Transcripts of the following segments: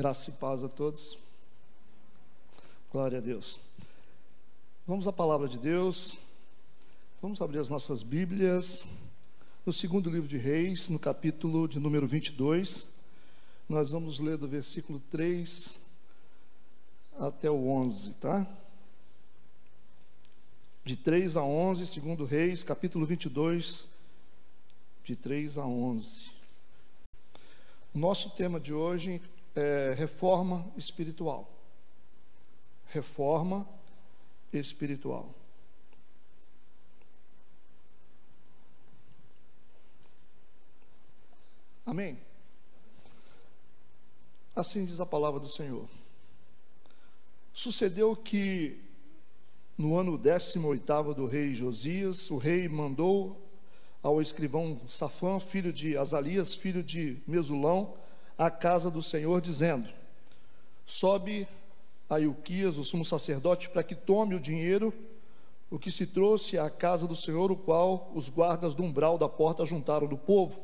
Graça e paz a todos. Glória a Deus. Vamos à palavra de Deus. Vamos abrir as nossas Bíblias. No segundo livro de Reis, no capítulo de número 22, nós vamos ler do versículo 3 até o 11, tá? De 3 a 11, segundo Reis, capítulo 22, de 3 a 11. O nosso tema de hoje é reforma espiritual. Reforma espiritual. Amém? Assim diz a palavra do Senhor. Sucedeu que no ano 18 do rei Josias, o rei mandou ao escrivão Safã, filho de Azalias, filho de Mesulão, à casa do Senhor, dizendo: Sobe a Ilquias, o sumo sacerdote, para que tome o dinheiro, o que se trouxe à casa do Senhor, o qual os guardas do umbral da porta juntaram do povo,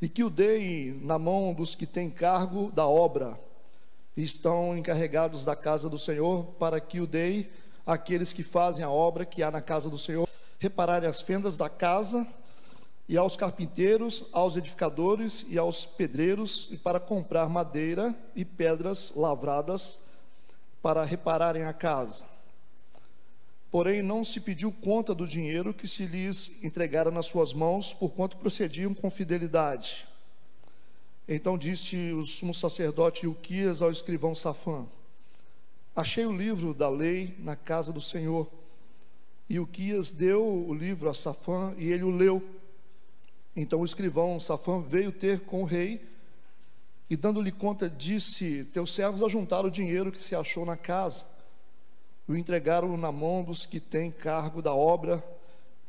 e que o dei na mão dos que têm cargo da obra, e estão encarregados da casa do Senhor, para que o dei àqueles que fazem a obra que há na casa do Senhor, repararem as fendas da casa e aos carpinteiros, aos edificadores e aos pedreiros, e para comprar madeira e pedras lavradas para repararem a casa. Porém, não se pediu conta do dinheiro que se lhes entregara nas suas mãos, porquanto procediam com fidelidade. Então disse o sumo sacerdote Ilquias ao escrivão Safã: Achei o livro da lei na casa do Senhor. E Ilquias deu o livro a Safã e ele o leu. Então o escrivão Safã veio ter com o rei e, dando-lhe conta, disse: Teus servos ajuntaram o dinheiro que se achou na casa e o entregaram na mão dos que têm cargo da obra,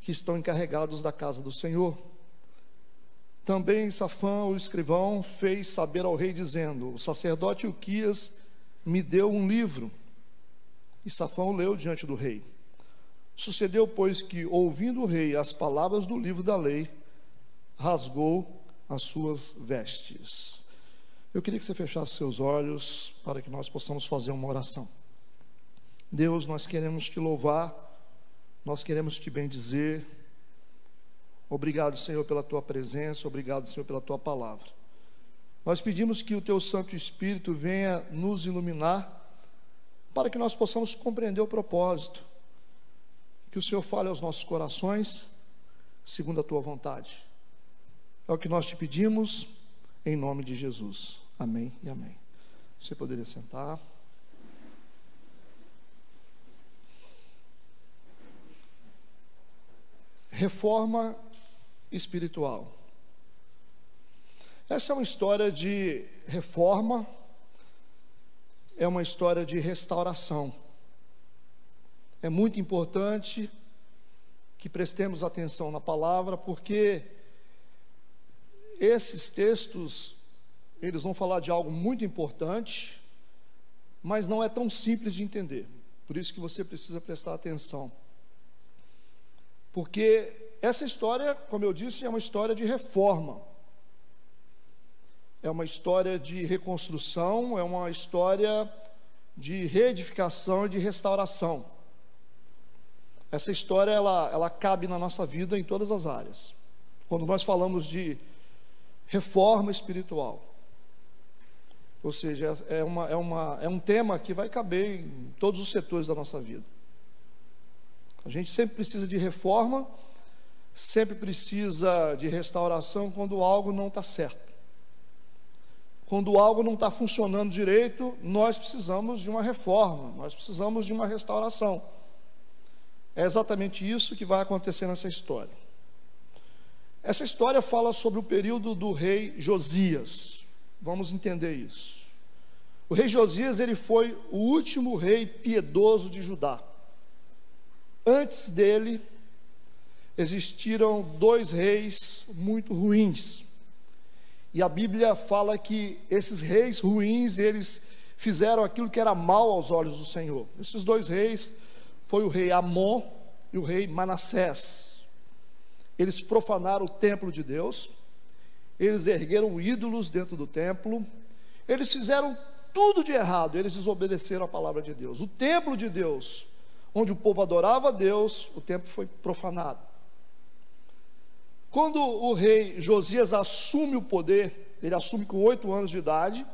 que estão encarregados da casa do Senhor. Também Safã, o escrivão, fez saber ao rei, dizendo: O sacerdote Uquias me deu um livro. E Safã o leu diante do rei. Sucedeu, pois, que, ouvindo o rei as palavras do livro da lei, rasgou as suas vestes. Eu queria que você fechasse seus olhos para que nós possamos fazer uma oração. Deus, nós queremos te louvar, nós queremos te bendizer. Obrigado, Senhor, pela tua presença, obrigado, Senhor, pela tua palavra. Nós pedimos que o teu Santo Espírito venha nos iluminar para que nós possamos compreender o propósito. Que o Senhor fale aos nossos corações, segundo a tua vontade. É o que nós te pedimos, em nome de Jesus. Amém e amém. Você poderia sentar. Reforma espiritual. Essa é uma história de reforma, é uma história de restauração. É muito importante que prestemos atenção na palavra, porque esses textos, eles vão falar de algo muito importante, mas não é tão simples de entender. Por isso que você precisa prestar atenção. Porque essa história, como eu disse, é uma história de reforma. É uma história de reconstrução, é uma história de reedificação e de restauração. Essa história ela, ela cabe na nossa vida em todas as áreas. Quando nós falamos de reforma espiritual. Ou seja, é, uma, é, uma, é um tema que vai caber em todos os setores da nossa vida. A gente sempre precisa de reforma, sempre precisa de restauração quando algo não está certo. Quando algo não está funcionando direito, nós precisamos de uma reforma, nós precisamos de uma restauração. É exatamente isso que vai acontecer nessa história. Essa história fala sobre o período do rei Josias. Vamos entender isso. O rei Josias, ele foi o último rei piedoso de Judá. Antes dele existiram dois reis muito ruins. E a Bíblia fala que esses reis ruins, eles fizeram aquilo que era mal aos olhos do Senhor. Esses dois reis foi o rei Amon e o rei Manassés eles profanaram o templo de Deus, eles ergueram ídolos dentro do templo, eles fizeram tudo de errado, eles desobedeceram a palavra de Deus. O templo de Deus, onde o povo adorava a Deus, o templo foi profanado. Quando o rei Josias assume o poder, ele assume com oito anos de idade,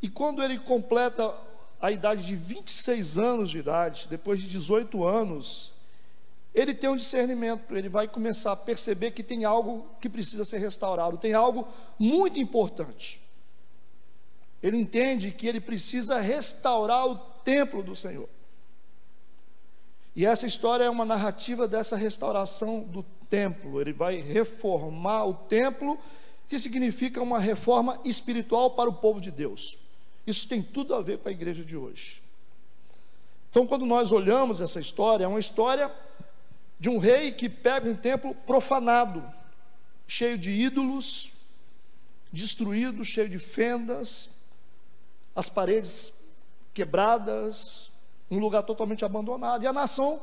e quando ele completa a idade de 26 anos de idade, depois de 18 anos, ele tem um discernimento, ele vai começar a perceber que tem algo que precisa ser restaurado, tem algo muito importante. Ele entende que ele precisa restaurar o templo do Senhor. E essa história é uma narrativa dessa restauração do templo. Ele vai reformar o templo, que significa uma reforma espiritual para o povo de Deus. Isso tem tudo a ver com a igreja de hoje. Então, quando nós olhamos essa história, é uma história de um rei que pega um templo profanado, cheio de ídolos, destruído, cheio de fendas, as paredes quebradas, um lugar totalmente abandonado. E a nação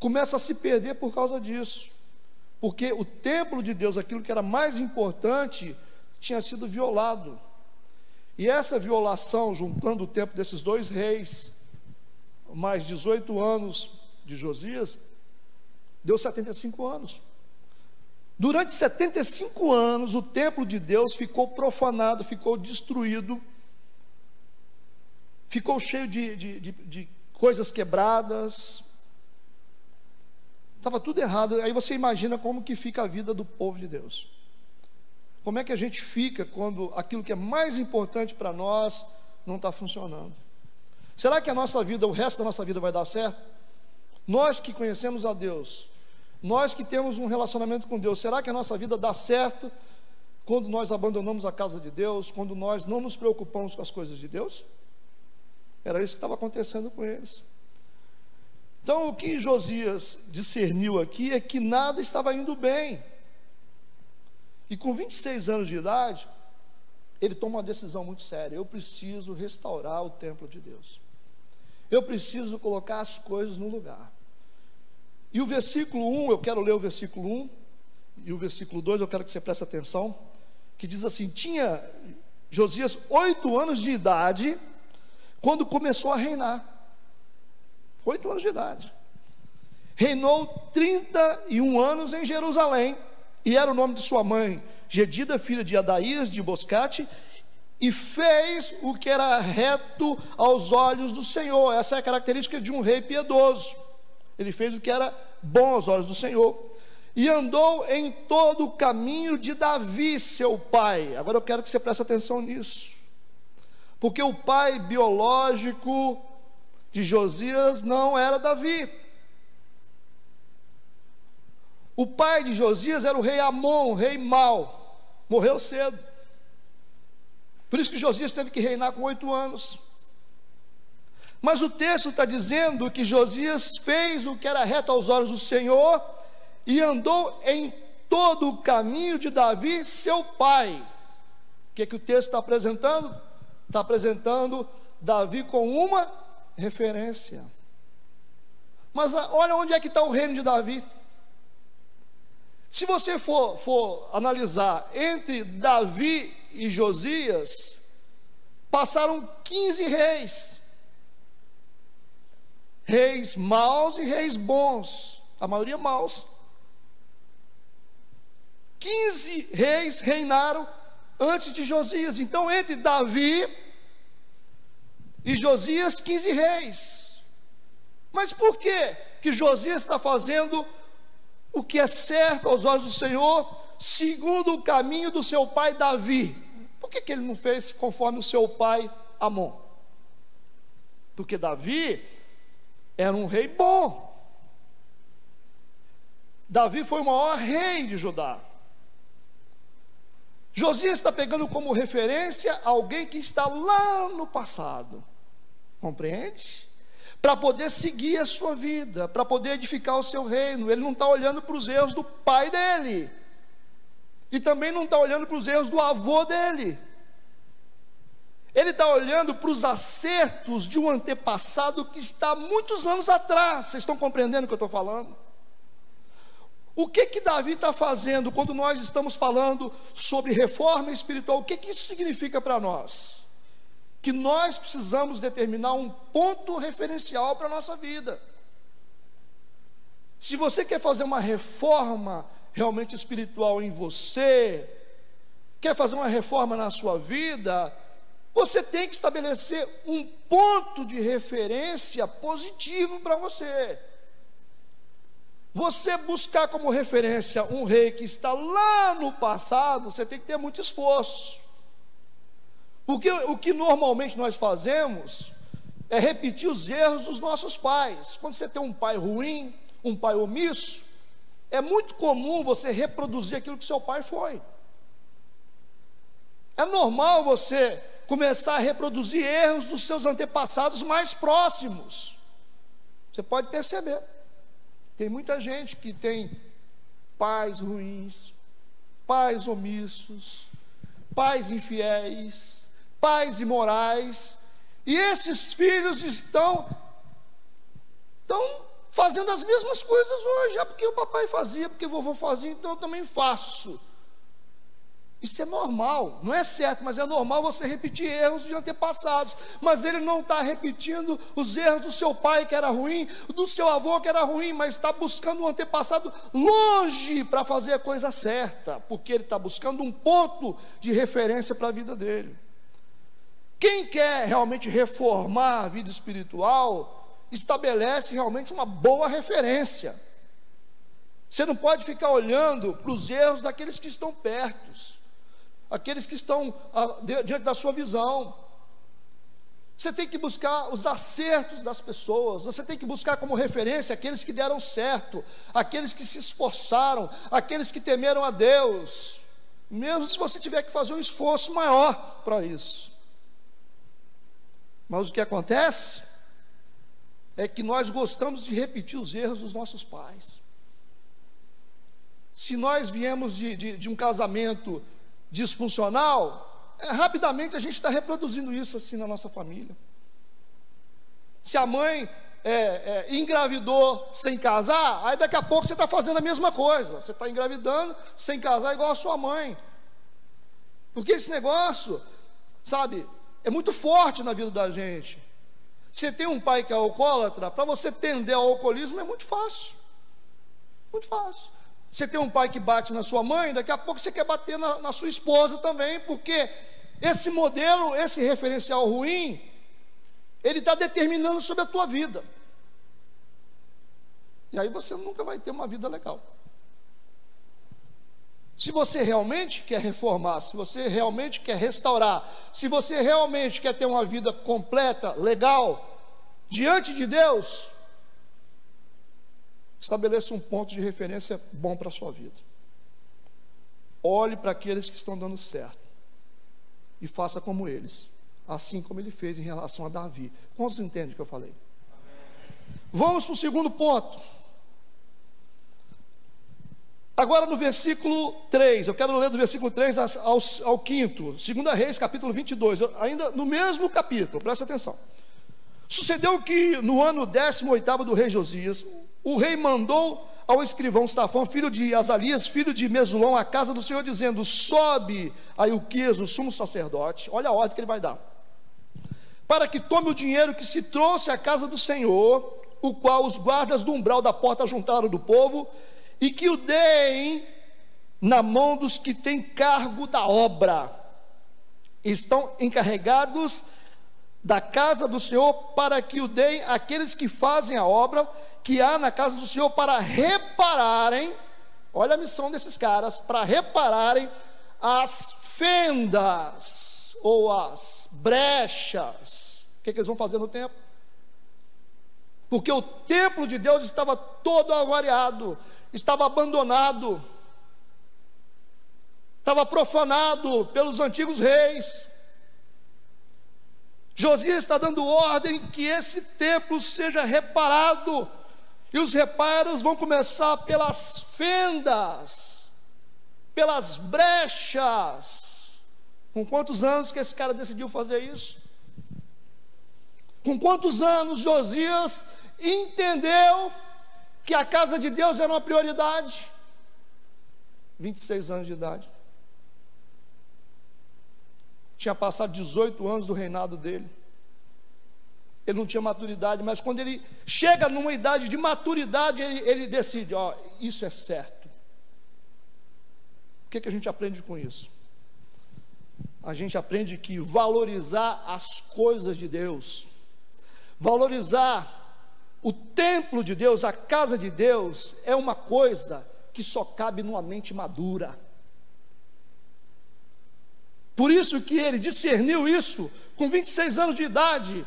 começa a se perder por causa disso. Porque o templo de Deus, aquilo que era mais importante, tinha sido violado. E essa violação, juntando o tempo desses dois reis, mais 18 anos de Josias, deu 75 anos. Durante 75 anos, o templo de Deus ficou profanado, ficou destruído, ficou cheio de, de, de, de coisas quebradas, estava tudo errado. Aí você imagina como que fica a vida do povo de Deus. Como é que a gente fica quando aquilo que é mais importante para nós não está funcionando? Será que a nossa vida, o resto da nossa vida vai dar certo? Nós que conhecemos a Deus, nós que temos um relacionamento com Deus, será que a nossa vida dá certo quando nós abandonamos a casa de Deus, quando nós não nos preocupamos com as coisas de Deus? Era isso que estava acontecendo com eles. Então, o que Josias discerniu aqui é que nada estava indo bem. E com 26 anos de idade, ele toma uma decisão muito séria: eu preciso restaurar o templo de Deus. Eu preciso colocar as coisas no lugar. E o versículo 1, eu quero ler o versículo 1, e o versículo 2, eu quero que você preste atenção, que diz assim: Tinha Josias oito anos de idade quando começou a reinar. Oito anos de idade. Reinou 31 anos em Jerusalém e era o nome de sua mãe, Gedida, filha de Adaías de Boscate, e fez o que era reto aos olhos do Senhor. Essa é a característica de um rei piedoso. Ele fez o que era bom aos olhos do Senhor. E andou em todo o caminho de Davi, seu pai. Agora eu quero que você preste atenção nisso. Porque o pai biológico de Josias não era Davi. O pai de Josias era o rei Amon, rei mau, morreu cedo. Por isso que Josias teve que reinar com oito anos. Mas o texto está dizendo que Josias fez o que era reto aos olhos do Senhor e andou em todo o caminho de Davi, seu pai. O que, é que o texto está apresentando? Está apresentando Davi com uma referência. Mas ah, olha onde é que está o reino de Davi. Se você for, for analisar entre Davi e Josias, passaram 15 reis. Reis maus e reis bons, a maioria maus. 15 reis reinaram antes de Josias. Então, entre Davi e Josias, 15 reis. Mas por que que Josias está fazendo o que é certo aos olhos do Senhor, segundo o caminho do seu pai Davi. Por que, que ele não fez conforme o seu pai Amon? Porque Davi era um rei bom. Davi foi o maior rei de Judá. Josias está pegando como referência alguém que está lá no passado. Compreende? para poder seguir a sua vida, para poder edificar o seu reino. Ele não está olhando para os erros do pai dele, e também não está olhando para os erros do avô dele. Ele está olhando para os acertos de um antepassado que está muitos anos atrás. Vocês estão compreendendo o que eu estou falando? O que que Davi está fazendo quando nós estamos falando sobre reforma espiritual? O que que isso significa para nós? Que nós precisamos determinar um ponto referencial para a nossa vida. Se você quer fazer uma reforma realmente espiritual em você, quer fazer uma reforma na sua vida, você tem que estabelecer um ponto de referência positivo para você. Você buscar como referência um rei que está lá no passado, você tem que ter muito esforço. Porque o que normalmente nós fazemos é repetir os erros dos nossos pais. Quando você tem um pai ruim, um pai omisso, é muito comum você reproduzir aquilo que seu pai foi. É normal você começar a reproduzir erros dos seus antepassados mais próximos. Você pode perceber. Tem muita gente que tem pais ruins, pais omissos, pais infiéis, pais imorais, e esses filhos estão estão fazendo as mesmas coisas hoje, é porque o papai fazia, porque o vovô fazia, então eu também faço. Isso é normal, não é certo, mas é normal você repetir erros de antepassados. Mas ele não está repetindo os erros do seu pai que era ruim, do seu avô que era ruim, mas está buscando um antepassado longe para fazer a coisa certa, porque ele está buscando um ponto de referência para a vida dele. Quem quer realmente reformar a vida espiritual, estabelece realmente uma boa referência. Você não pode ficar olhando para os erros daqueles que estão perto aqueles que estão ah, diante da sua visão. Você tem que buscar os acertos das pessoas, você tem que buscar como referência aqueles que deram certo, aqueles que se esforçaram, aqueles que temeram a Deus, mesmo se você tiver que fazer um esforço maior para isso. Mas o que acontece é que nós gostamos de repetir os erros dos nossos pais. Se nós viemos de, de, de um casamento disfuncional, é, rapidamente a gente está reproduzindo isso assim na nossa família. Se a mãe é, é, engravidou sem casar, aí daqui a pouco você está fazendo a mesma coisa. Você está engravidando sem casar igual a sua mãe. Porque esse negócio, sabe, é muito forte na vida da gente. Você tem um pai que é alcoólatra, para você tender ao alcoolismo é muito fácil. Muito fácil. Você tem um pai que bate na sua mãe, daqui a pouco você quer bater na, na sua esposa também, porque esse modelo, esse referencial ruim, ele está determinando sobre a tua vida. E aí você nunca vai ter uma vida legal. Se você realmente quer reformar, se você realmente quer restaurar, se você realmente quer ter uma vida completa, legal, diante de Deus, Estabeleça um ponto de referência bom para a sua vida. Olhe para aqueles que estão dando certo e faça como eles, assim como ele fez em relação a Davi. Quantos entendem o que eu falei? Vamos para o segundo ponto. Agora no versículo 3, eu quero ler do versículo 3 ao, ao 5, 2 Reis, capítulo 22, ainda no mesmo capítulo, presta atenção. Sucedeu que no ano 18 do rei Josias, o rei mandou ao escrivão Safão, filho de Azalias, filho de Mesulão, à casa do Senhor, dizendo: Sobe a Ilquias, o sumo sacerdote, olha a ordem que ele vai dar, para que tome o dinheiro que se trouxe à casa do Senhor, o qual os guardas do umbral da porta juntaram do povo, e que o deem na mão dos que têm cargo da obra, estão encarregados da casa do Senhor, para que o deem aqueles que fazem a obra que há na casa do Senhor para repararem, olha a missão desses caras, para repararem as fendas ou as brechas. O que, que eles vão fazer no templo? Porque o templo de Deus estava todo avariado, estava abandonado, estava profanado pelos antigos reis. Josias está dando ordem que esse templo seja reparado e os reparos vão começar pelas fendas, pelas brechas. Com quantos anos que esse cara decidiu fazer isso? Com quantos anos Josias entendeu que a casa de Deus era uma prioridade? 26 anos de idade. Tinha passado 18 anos do reinado dele. Ele não tinha maturidade, mas quando ele chega numa idade de maturidade, ele, ele decide: ó, isso é certo. O que, que a gente aprende com isso? A gente aprende que valorizar as coisas de Deus, valorizar o templo de Deus, a casa de Deus, é uma coisa que só cabe numa mente madura. Por isso que ele discerniu isso com 26 anos de idade,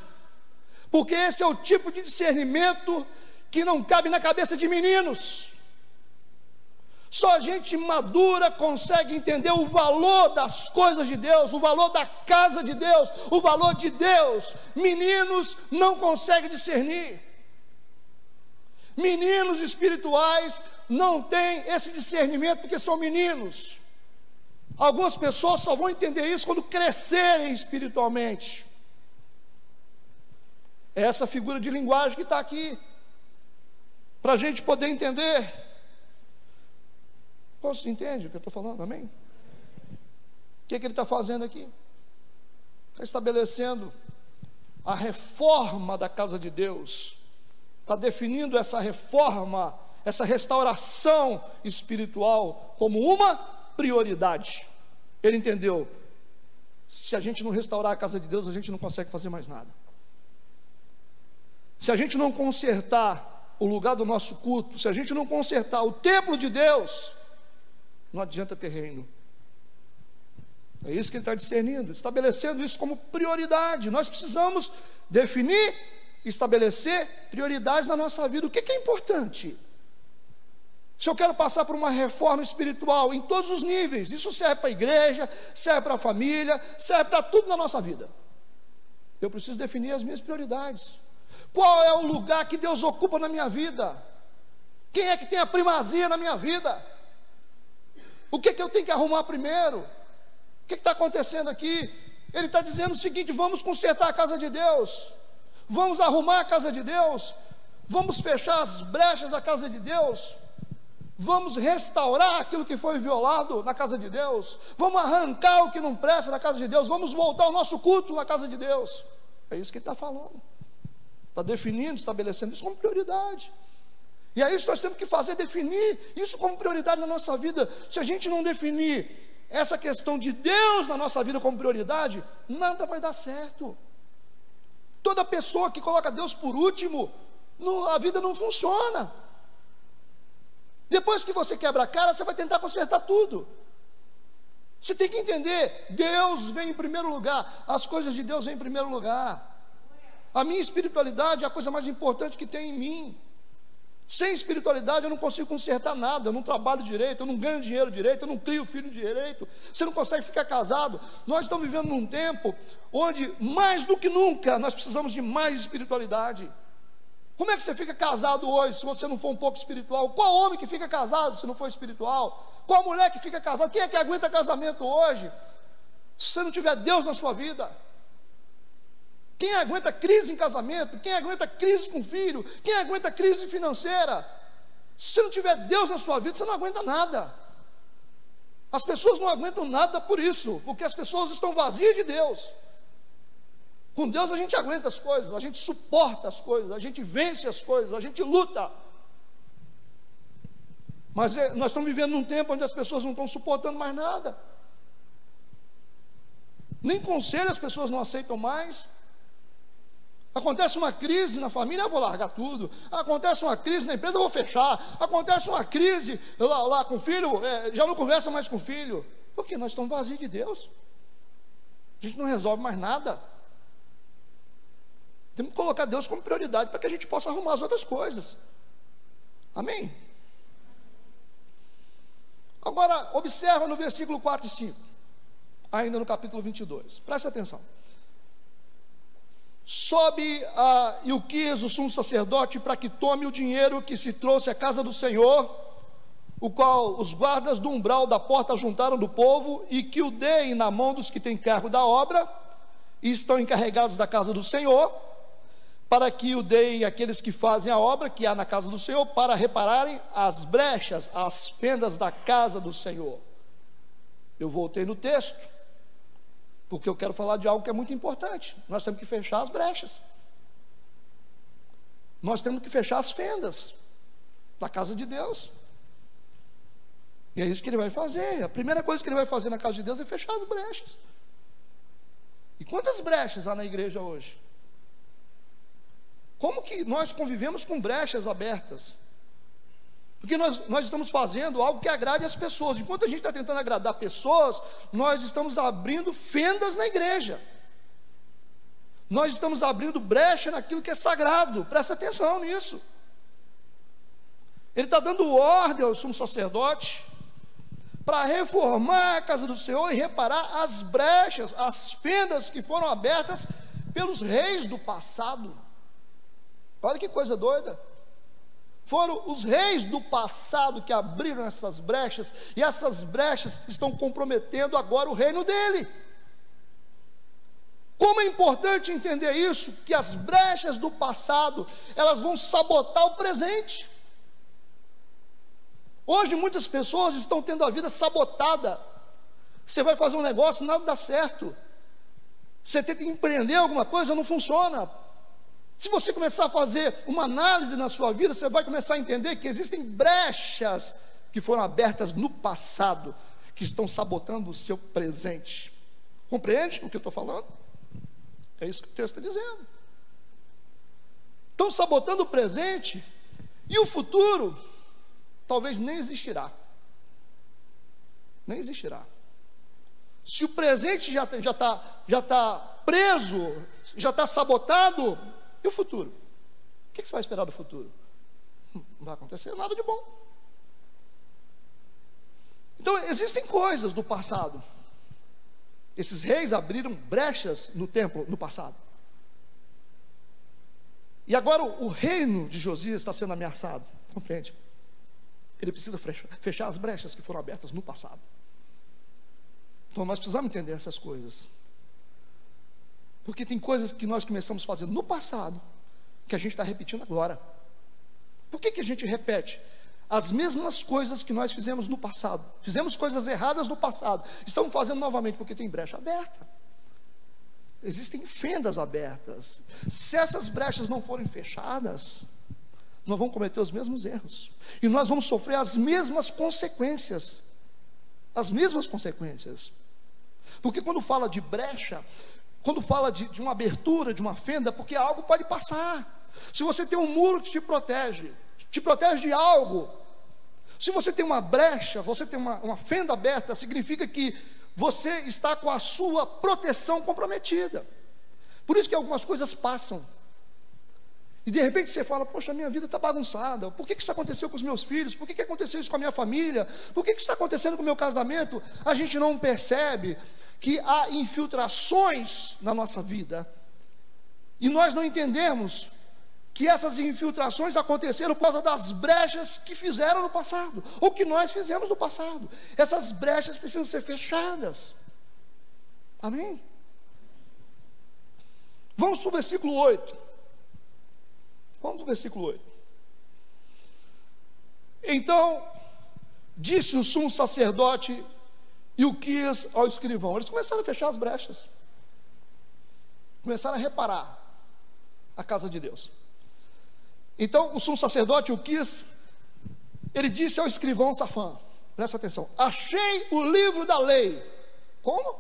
porque esse é o tipo de discernimento que não cabe na cabeça de meninos. Só gente madura consegue entender o valor das coisas de Deus, o valor da casa de Deus, o valor de Deus. Meninos não conseguem discernir. Meninos espirituais não têm esse discernimento porque são meninos. Algumas pessoas só vão entender isso quando crescerem espiritualmente. É essa figura de linguagem que está aqui, para a gente poder entender. Você entende o que eu estou falando? Amém? O que, é que ele está fazendo aqui? Está estabelecendo a reforma da casa de Deus, está definindo essa reforma, essa restauração espiritual como uma prioridade. Ele entendeu: se a gente não restaurar a casa de Deus, a gente não consegue fazer mais nada. Se a gente não consertar o lugar do nosso culto, se a gente não consertar o templo de Deus, não adianta ter reino. É isso que ele está discernindo, estabelecendo isso como prioridade. Nós precisamos definir, estabelecer prioridades na nossa vida. O que que é importante? Se eu quero passar por uma reforma espiritual em todos os níveis, isso serve para a igreja, serve para a família, serve para tudo na nossa vida. Eu preciso definir as minhas prioridades. Qual é o lugar que Deus ocupa na minha vida? Quem é que tem a primazia na minha vida? O que, é que eu tenho que arrumar primeiro? O que está acontecendo aqui? Ele está dizendo o seguinte: vamos consertar a casa de Deus, vamos arrumar a casa de Deus, vamos fechar as brechas da casa de Deus, Vamos restaurar aquilo que foi violado na casa de Deus. Vamos arrancar o que não presta na casa de Deus. Vamos voltar ao nosso culto na casa de Deus. É isso que ele está falando. Está definindo, estabelecendo isso como prioridade. E é isso que nós temos que fazer, definir isso como prioridade na nossa vida. Se a gente não definir essa questão de Deus na nossa vida como prioridade, nada vai dar certo. Toda pessoa que coloca Deus por último, a vida não funciona. Depois que você quebra a cara, você vai tentar consertar tudo. Você tem que entender: Deus vem em primeiro lugar, as coisas de Deus vêm em primeiro lugar. A minha espiritualidade é a coisa mais importante que tem em mim. Sem espiritualidade eu não consigo consertar nada, eu não trabalho direito, eu não ganho dinheiro direito, eu não crio filho direito, você não consegue ficar casado. Nós estamos vivendo num tempo onde, mais do que nunca, nós precisamos de mais espiritualidade. Como é que você fica casado hoje se você não for um pouco espiritual? Qual homem que fica casado se não for espiritual? Qual mulher que fica casada? Quem é que aguenta casamento hoje? Se você não tiver Deus na sua vida. Quem aguenta crise em casamento? Quem aguenta crise com filho? Quem aguenta crise financeira? Se você não tiver Deus na sua vida, você não aguenta nada. As pessoas não aguentam nada por isso, porque as pessoas estão vazias de Deus. Com Deus a gente aguenta as coisas, a gente suporta as coisas, a gente vence as coisas, a gente luta. Mas é, nós estamos vivendo num tempo onde as pessoas não estão suportando mais nada. Nem conselho as pessoas não aceitam mais. Acontece uma crise na família, eu vou largar tudo. Acontece uma crise na empresa, eu vou fechar. Acontece uma crise lá, lá com o filho, é, já não conversa mais com o filho. Porque nós estamos vazios de Deus. A gente não resolve mais nada. Temos que colocar Deus como prioridade para que a gente possa arrumar as outras coisas. Amém? Agora, observa no versículo 4 e 5, ainda no capítulo 22. Preste atenção. Sobe a Ilquias, o sumo sacerdote, para que tome o dinheiro que se trouxe à casa do Senhor, o qual os guardas do umbral da porta juntaram do povo, e que o deem na mão dos que têm cargo da obra, e estão encarregados da casa do Senhor, para que o deem aqueles que fazem a obra que há na casa do Senhor, para repararem as brechas, as fendas da casa do Senhor. Eu voltei no texto, porque eu quero falar de algo que é muito importante. Nós temos que fechar as brechas. Nós temos que fechar as fendas da casa de Deus. E é isso que ele vai fazer. A primeira coisa que ele vai fazer na casa de Deus é fechar as brechas. E quantas brechas há na igreja hoje? Como que nós convivemos com brechas abertas? Porque nós, nós estamos fazendo algo que agrade as pessoas. Enquanto a gente está tentando agradar pessoas, nós estamos abrindo fendas na igreja. Nós estamos abrindo brecha naquilo que é sagrado. Presta atenção nisso. Ele está dando ordem ao sumo sacerdote para reformar a casa do Senhor e reparar as brechas, as fendas que foram abertas pelos reis do passado. Olha que coisa doida. Foram os reis do passado que abriram essas brechas, e essas brechas estão comprometendo agora o reino dele. Como é importante entender isso, que as brechas do passado, elas vão sabotar o presente. Hoje muitas pessoas estão tendo a vida sabotada. Você vai fazer um negócio, nada dá certo. Você tenta empreender alguma coisa, não funciona. Se você começar a fazer uma análise na sua vida, você vai começar a entender que existem brechas que foram abertas no passado, que estão sabotando o seu presente. Compreende o que eu estou falando? É isso que o texto está dizendo. Estão sabotando o presente e o futuro talvez nem existirá. Nem existirá. Se o presente já está já tá, preso, já está sabotado, o futuro? O que você vai esperar do futuro? Não vai acontecer nada de bom. Então, existem coisas do passado. Esses reis abriram brechas no templo no passado. E agora o, reino de Josias está sendo ameaçado. Compreende? Ele precisa fechar as brechas que foram abertas no passado. Então nós precisamos entender essas coisas. Porque tem coisas que nós começamos a fazer no passado que a gente está repetindo agora. Por que, que a gente repete? As mesmas coisas que nós fizemos no passado. Fizemos coisas erradas no passado. Estamos fazendo novamente porque tem brecha aberta. Existem fendas abertas. Se essas brechas não forem fechadas, nós vamos cometer os mesmos erros. E nós vamos sofrer as mesmas consequências. As mesmas consequências. Porque quando fala de brecha, quando fala de, de uma abertura, de uma fenda, porque algo pode passar. Se você tem um muro que te protege, te protege de algo. Se você tem uma brecha, você tem uma, uma fenda aberta, significa que você está com a sua proteção comprometida. Por isso que algumas coisas passam. E de repente você fala, poxa, minha vida está bagunçada. Por que, que isso aconteceu com os meus filhos? Por que, que aconteceu isso com a minha família? Por que, que isso está acontecendo com o meu casamento? A gente não percebe que há infiltrações na nossa vida. E nós não entendemos que essas infiltrações aconteceram por causa das brechas que fizeram no passado, ou que nós fizemos no passado. Essas brechas precisam ser fechadas. Amém? Vamos para o versículo 8. Vamos para o versículo 8. Então, disse o sumo sacerdote e o quis ao escrivão. Eles começaram a fechar as brechas. Começaram a reparar a casa de Deus. Então, o sumo sacerdote o quis, ele disse ao escrivão Safã, presta atenção, achei o livro da lei. Como?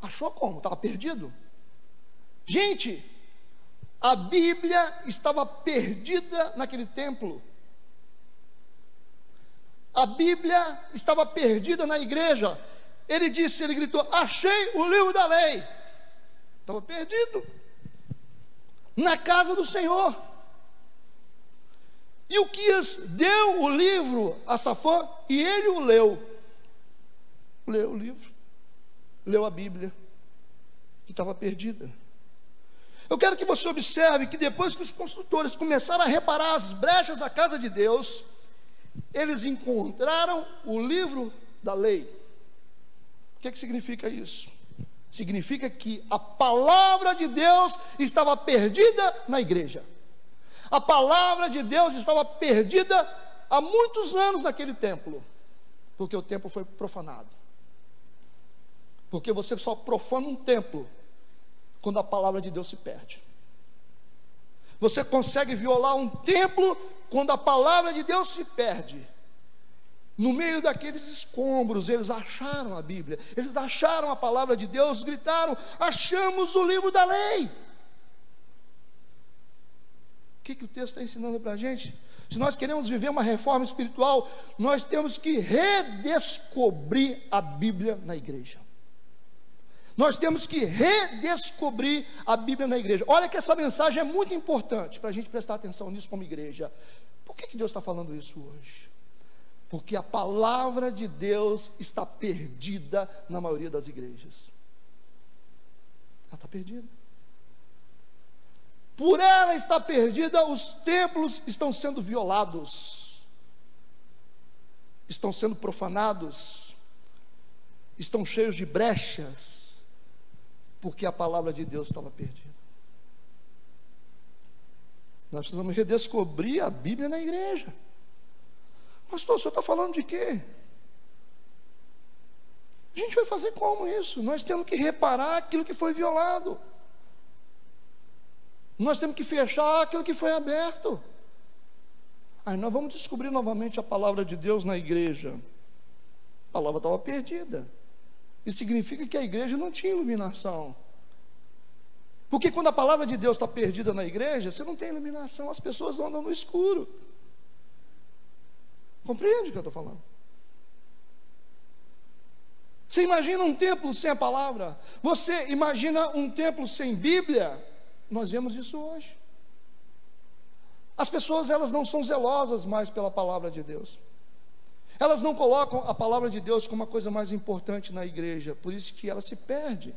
Achou como? Estava perdido? Gente, a Bíblia estava perdida naquele templo. A Bíblia estava perdida na igreja. Ele disse, ele gritou: Achei o livro da lei. Estava perdido. Na casa do Senhor. E o Quias deu o livro a Safã e ele o leu. Leu o livro, leu a Bíblia, que estava perdida. Eu quero que você observe que depois que os construtores começaram a reparar as brechas da casa de Deus, eles encontraram o livro da lei. O que, é que significa isso? Significa que a palavra de Deus estava perdida na igreja. A palavra de Deus estava perdida há muitos anos naquele templo, porque o templo foi profanado. Porque você só profana um templo quando a palavra de Deus se perde. Você consegue violar um templo quando a palavra de Deus se perde. No meio daqueles escombros, eles acharam a Bíblia, eles acharam a palavra de Deus, gritaram: Achamos o livro da lei. O que, que o texto está ensinando para a gente? Se nós queremos viver uma reforma espiritual, nós temos que redescobrir a Bíblia na igreja. Nós temos que redescobrir a Bíblia na igreja. Olha que essa mensagem é muito importante para a gente prestar atenção nisso como igreja. Por que, que Deus está falando isso hoje? Porque a palavra de Deus está perdida na maioria das igrejas. Ela está perdida. Por ela estar perdida, os templos estão sendo violados, estão sendo profanados, estão cheios de brechas porque a palavra de Deus estava perdida. Nós precisamos redescobrir a Bíblia na igreja. Pastor, o senhor está falando de quê? A gente vai fazer como isso? Nós temos que reparar aquilo que foi violado. Nós temos que fechar aquilo que foi aberto. Aí nós vamos descobrir novamente a palavra de Deus na igreja. A palavra estava perdida. Isso significa que a igreja não tinha iluminação. Porque quando a palavra de Deus está perdida na igreja, você não tem iluminação, as pessoas andam no escuro. Compreende o que eu estou falando? Você imagina um templo sem a palavra? Você imagina um templo sem Bíblia? Nós vemos isso hoje. As pessoas elas não são zelosas mais pela palavra de Deus. Elas não colocam a palavra de Deus como a coisa mais importante na igreja, por isso que ela se perde.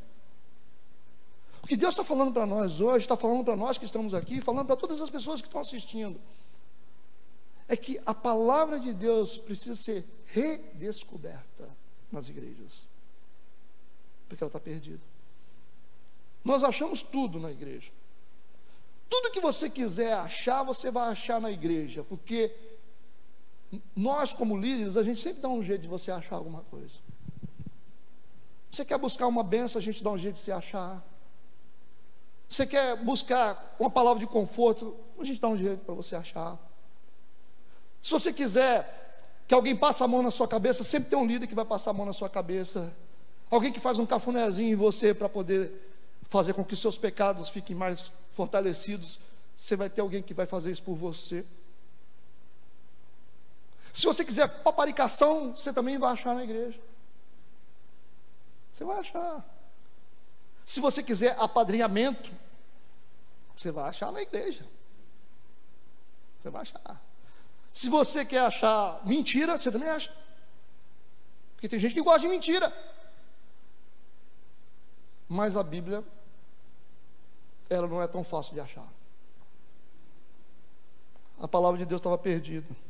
O que Deus está falando para nós hoje, está falando para nós que estamos aqui, falando para todas as pessoas que estão assistindo, é que a palavra de Deus precisa ser redescoberta nas igrejas, porque ela está perdida. Nós achamos tudo na igreja. Tudo que você quiser achar, você vai achar na igreja, porque nós, como líderes, a gente sempre dá um jeito de você achar alguma coisa. Você quer buscar uma benção, a gente dá um jeito de se achar. Você quer buscar uma palavra de conforto, a gente dá um jeito para você achar. Se você quiser que alguém passe a mão na sua cabeça, sempre tem um líder que vai passar a mão na sua cabeça. Alguém que faz um cafunézinho em você para poder fazer com que seus pecados fiquem mais fortalecidos. Você vai ter alguém que vai fazer isso por você. Se você quiser paparicação, você também vai achar na igreja. Você vai achar. Se você quiser apadrinhamento, você vai achar na igreja. Você vai achar. Se você quer achar mentira, você também acha. Porque tem gente que gosta de mentira. Mas a Bíblia, ela não é tão fácil de achar. A palavra de Deus estava perdida.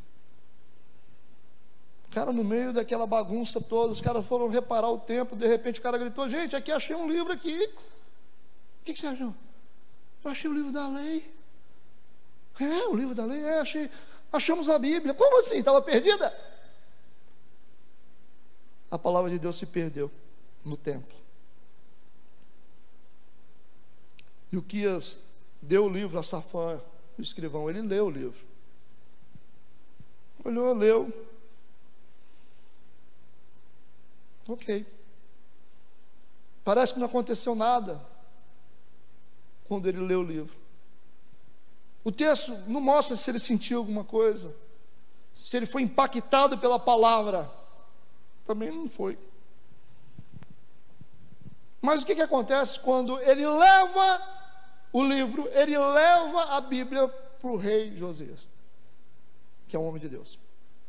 Cara, no meio daquela bagunça toda, os caras foram reparar o tempo, de repente o cara gritou: Gente, aqui achei um livro aqui. O que, que você achou? Eu achei o livro da lei. É, o livro da lei, é, achei. Achamos a Bíblia. Como assim? Estava perdida? A palavra de Deus se perdeu no templo. E o Quias deu o livro a Safã, o escrivão, ele leu o livro. Olhou, leu, Ok. Parece que não aconteceu nada quando ele leu o livro. O texto não mostra se ele sentiu alguma coisa, se ele foi impactado pela palavra. Também não foi. Mas o que, que acontece quando ele leva o livro, ele leva a Bíblia para o rei Josias, que é um homem de Deus?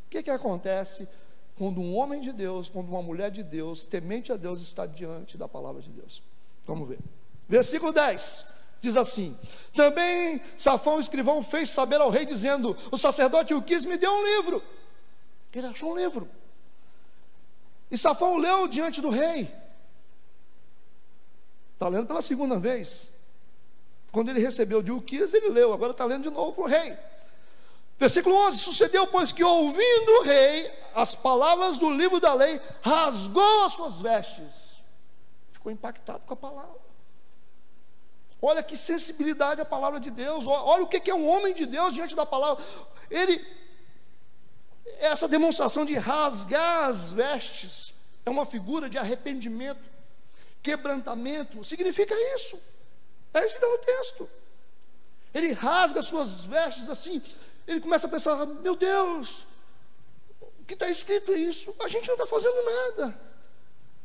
O que, que acontece quando um homem de Deus, quando uma mulher de Deus, temente a Deus, está diante da palavra de Deus. Vamos ver. Versículo 10 diz assim: Também Safão, o escrivão, fez saber ao rei, dizendo: O sacerdote Uquis me deu um livro. Ele achou um livro. E Safão leu diante do rei. Está lendo pela segunda vez. Quando ele recebeu de Uquias, ele leu, agora está lendo de novo para o rei. Versículo 11: Sucedeu, pois, que ouvindo o rei as palavras do livro da lei, rasgou as suas vestes, ficou impactado com a palavra. Olha que sensibilidade a palavra de Deus, olha o que é um homem de Deus diante da palavra. Ele, essa demonstração de rasgar as vestes, é uma figura de arrependimento, quebrantamento, significa isso. É isso que está no texto. Ele rasga suas vestes assim, ele começa a pensar: meu Deus, o que está escrito é isso? A gente não está fazendo nada.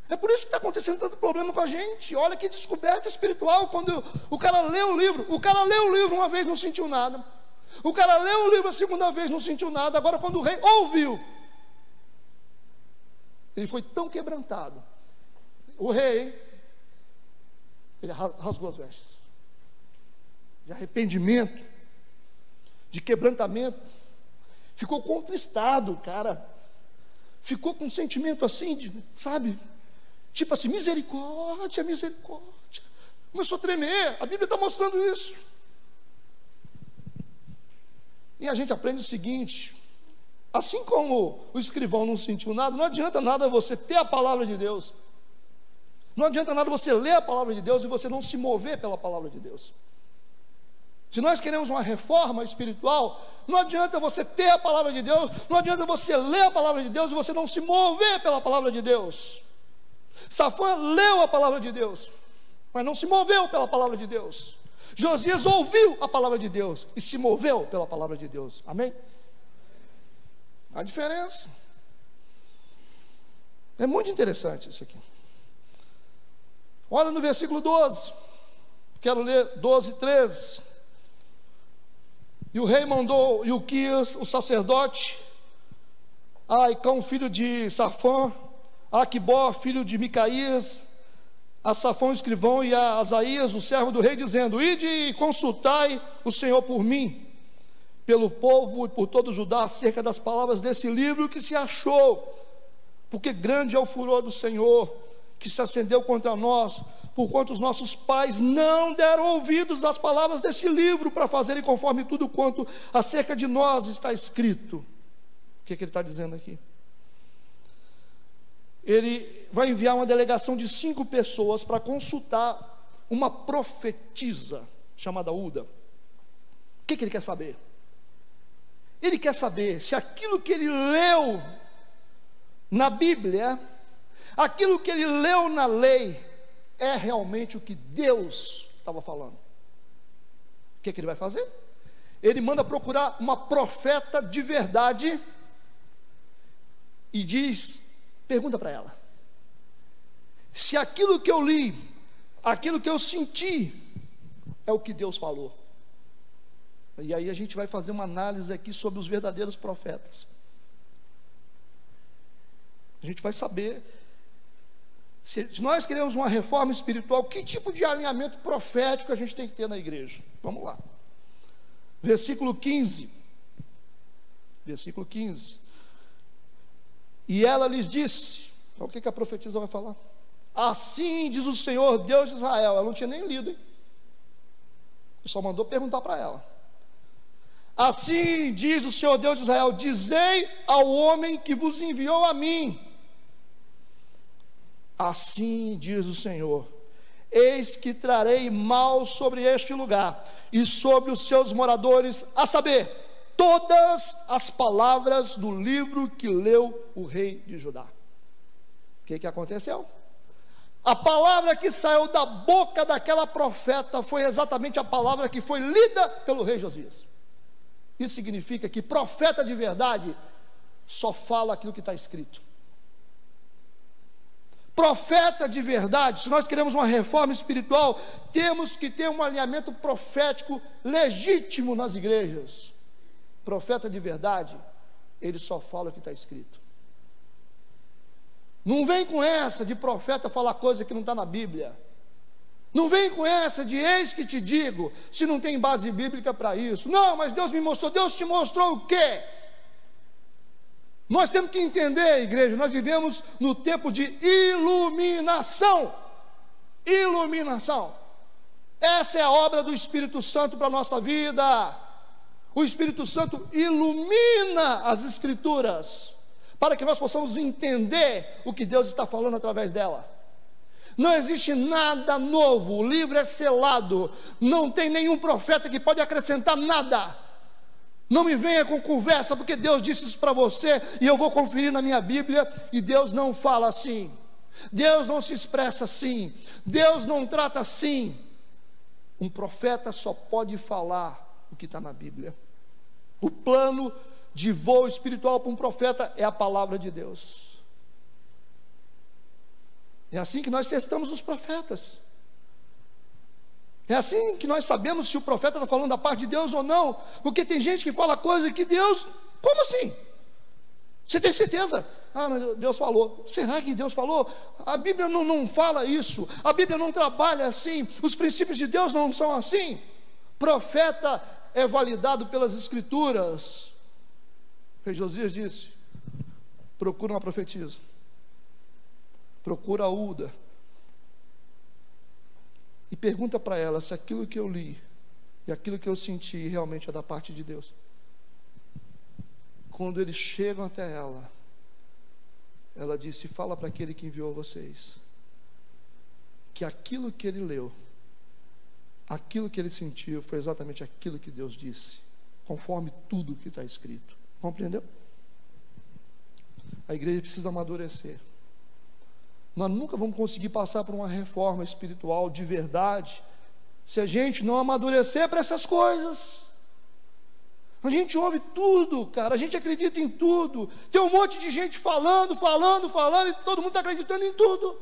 É por isso que está acontecendo tanto problema com a gente. Olha que descoberta espiritual. Quando o cara lê o livro, o cara lê o livro uma vez não sentiu nada. O cara leu o livro a segunda vez não sentiu nada. Agora, quando o rei ouviu, ele foi tão quebrantado. O rei, ele rasgou as vestes. De arrependimento, de quebrantamento. Ficou contristado, cara. Ficou com um sentimento assim, de, sabe? Tipo assim, misericórdia, misericórdia. Começou a tremer. A Bíblia está mostrando isso. E a gente aprende o seguinte: Assim como o escrivão não sentiu nada, não adianta nada você ter a palavra de Deus. Não adianta nada você ler a palavra de Deus e você não se mover pela palavra de Deus. Se nós queremos uma reforma espiritual, não adianta você ter a palavra de Deus, não adianta você ler a palavra de Deus e você não se mover pela palavra de Deus. Safã leu a palavra de Deus, mas não se moveu pela palavra de Deus. Josias ouviu a palavra de Deus e se moveu pela palavra de Deus. Amém? A diferença. É muito interessante isso aqui. Olha no versículo 12. Quero ler 12, 13. E o rei mandou Ilquias, o sacerdote, Aicão, filho de Safã, Aquibó, filho de Micaías, a Safão, escrivão, e a Asaías, o servo do rei, dizendo: Ide e consultai o Senhor por mim, pelo povo e por todo Judá acerca das palavras desse livro que se achou, porque grande é o furor do Senhor que se acendeu contra nós, porquanto os nossos pais não deram ouvidos às palavras deste livro para fazerem conforme tudo quanto acerca de nós está escrito. O que, que ele está dizendo aqui? Ele vai enviar uma delegação de cinco pessoas para consultar uma profetisa chamada Uda. O que, que ele quer saber? Ele quer saber se aquilo que ele leu na Bíblia, aquilo que ele leu na lei, é realmente o que Deus estava falando. O que, que ele vai fazer? Ele manda procurar uma profeta de verdade e diz: pergunta para ela, se aquilo que eu li, aquilo que eu senti, é o que Deus falou. E aí a gente vai fazer uma análise aqui sobre os verdadeiros profetas. A gente vai saber se nós queremos uma reforma espiritual, que tipo de alinhamento profético a gente tem que ter na igreja? Vamos lá. Versículo 15. Versículo 15. E ela lhes disse: o que, que a profetisa vai falar? Assim diz o Senhor Deus de Israel. Ela não tinha nem lido, hein? Só mandou perguntar para ela. Assim diz o Senhor Deus de Israel: Dizei ao homem que vos enviou a mim. Assim diz o Senhor: Eis que trarei mal sobre este lugar e sobre os seus moradores, a saber, todas as palavras do livro que leu o rei de Judá. O que, que aconteceu? A palavra que saiu da boca daquela profeta foi exatamente a palavra que foi lida pelo rei Josias. Isso significa que profeta de verdade só fala aquilo que está escrito. Profeta de verdade, se nós queremos uma reforma espiritual, temos que ter um alinhamento profético legítimo nas igrejas. Profeta de verdade, ele só fala o que está escrito. Não vem com essa de profeta falar coisa que não está na Bíblia. Não vem com essa de eis que te digo, se não tem base bíblica para isso. Não, mas Deus me mostrou. Deus te mostrou o quê? Nós temos que entender, igreja, nós vivemos no tempo de iluminação. Iluminação. Essa é a obra do Espírito Santo para a nossa vida. O Espírito Santo ilumina as Escrituras para que nós possamos entender o que Deus está falando através dela. Não existe nada novo, o livro é selado, não tem nenhum profeta que pode acrescentar nada. Não me venha com conversa, porque Deus disse isso para você e eu vou conferir na minha Bíblia e Deus não fala assim. Deus não se expressa assim. Deus não trata assim. Um profeta só pode falar o que está na Bíblia. O plano de voo espiritual para um profeta é a palavra de Deus. É assim que nós testamos os profetas. É assim que nós sabemos se o profeta está falando da parte de Deus ou não. Porque tem gente que fala coisa que Deus. Como assim? Você tem certeza? Ah, mas Deus falou. Será que Deus falou? A Bíblia não, não fala isso. A Bíblia não trabalha assim. Os princípios de Deus não são assim. Profeta é validado pelas Escrituras. O rei Josias disse: procura uma profetisa, procura a Uda, e pergunta para ela se aquilo que eu li e aquilo que eu senti realmente é da parte de Deus. Quando eles chegam até ela, ela disse: Fala para aquele que enviou vocês, que aquilo que ele leu, aquilo que ele sentiu, foi exatamente aquilo que Deus disse, conforme tudo que está escrito. Compreendeu? A igreja precisa amadurecer. Nós nunca vamos conseguir passar por uma reforma espiritual de verdade se a gente não amadurecer para essas coisas. A gente ouve tudo, cara, a gente acredita em tudo. Tem um monte de gente falando, falando, falando, e todo mundo está acreditando em tudo.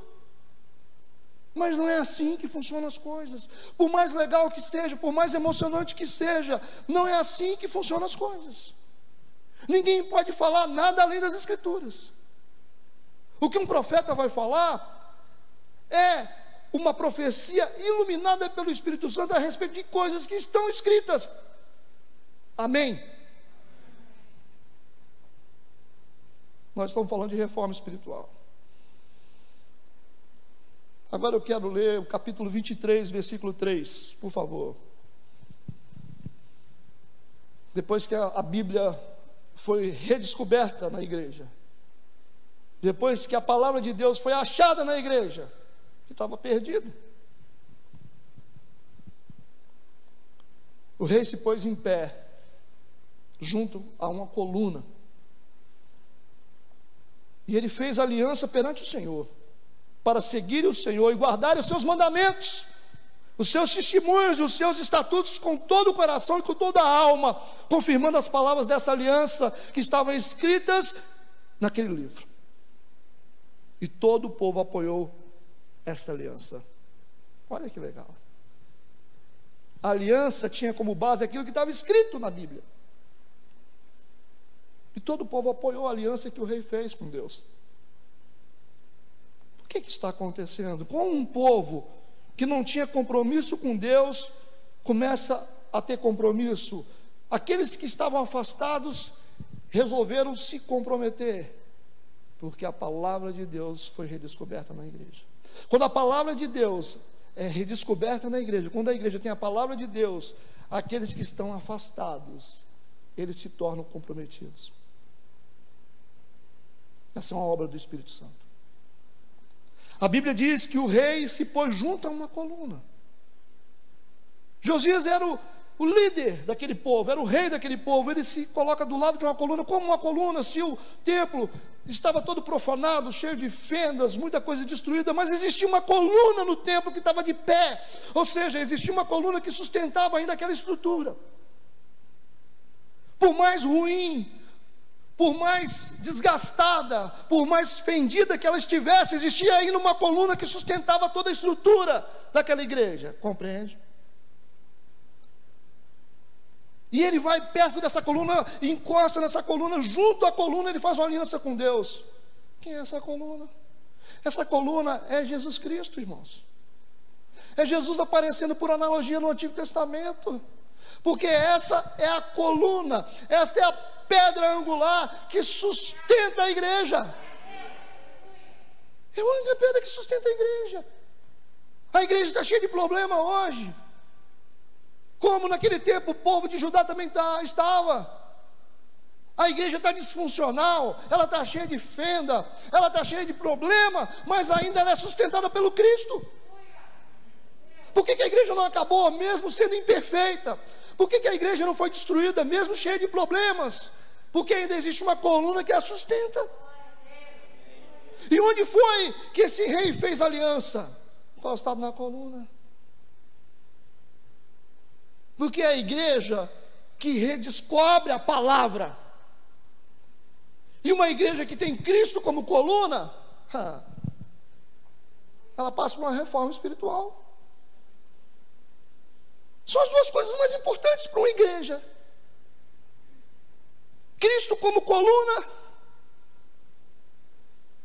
Mas não é assim que funcionam as coisas. Por mais legal que seja, por mais emocionante que seja, não é assim que funcionam as coisas. Ninguém pode falar nada além das Escrituras. O que um profeta vai falar é uma profecia iluminada pelo Espírito Santo a respeito de coisas que estão escritas. Amém? Nós estamos falando de reforma espiritual. Agora eu quero ler o capítulo 23, versículo 3, por favor. Depois que a, Bíblia foi redescoberta na igreja. Depois que a palavra de Deus foi achada na igreja, que estava perdida. O rei se pôs em pé, junto a uma coluna. E ele fez aliança perante o Senhor, para seguir o Senhor e guardar os seus mandamentos os seus testemunhos e os seus estatutos com todo o coração e com toda a alma, confirmando as palavras dessa aliança que estavam escritas naquele livro. E todo o povo apoiou essa aliança. Olha que legal. A aliança tinha como base aquilo que estava escrito na Bíblia. E todo o povo apoiou a aliança que o rei fez com Deus. O que, que está acontecendo? Com um povo que não tinha compromisso com Deus, começa a ter compromisso. Aqueles que estavam afastados resolveram se comprometer, porque a palavra de Deus foi redescoberta na igreja. Quando a palavra de Deus é redescoberta na igreja, quando a igreja tem a palavra de Deus, aqueles que estão afastados, eles se tornam comprometidos. Essa é uma obra do Espírito Santo. A Bíblia diz que o rei se pôs junto a uma coluna. Josias era o, o, líder daquele povo, era o rei daquele povo. Ele se coloca do lado de uma coluna, como uma coluna, se o templo estava todo profanado, cheio de fendas, muita coisa destruída, mas existia uma coluna no templo que estava de pé, ou seja, existia uma coluna que sustentava ainda aquela estrutura. Por mais ruim por mais desgastada, por mais fendida que ela estivesse, existia ainda uma coluna que sustentava toda a estrutura daquela igreja, compreende? E ele vai perto dessa coluna, encosta nessa coluna, junto à coluna ele faz uma aliança com Deus. Quem é essa coluna? Essa coluna é Jesus Cristo, irmãos. É Jesus aparecendo por analogia no Antigo Testamento. Porque essa é a coluna, esta é a pedra angular que sustenta a igreja. É a única pedra que sustenta a igreja. A igreja está cheia de problema hoje. Como naquele tempo o povo de Judá também tá, estava. A igreja está disfuncional, ela está cheia de fenda, ela está cheia de problema, mas ainda ela é sustentada pelo Cristo. Por que, que a igreja não acabou, mesmo sendo imperfeita? Por que, que a igreja não foi destruída, mesmo cheia de problemas? Porque ainda existe uma coluna que a sustenta. E onde foi que esse rei fez aliança? Encostado na coluna. Porque é a igreja que redescobre a palavra. E uma igreja que tem Cristo como coluna, ela passa por uma reforma espiritual. São as duas coisas mais importantes para uma igreja. Cristo como coluna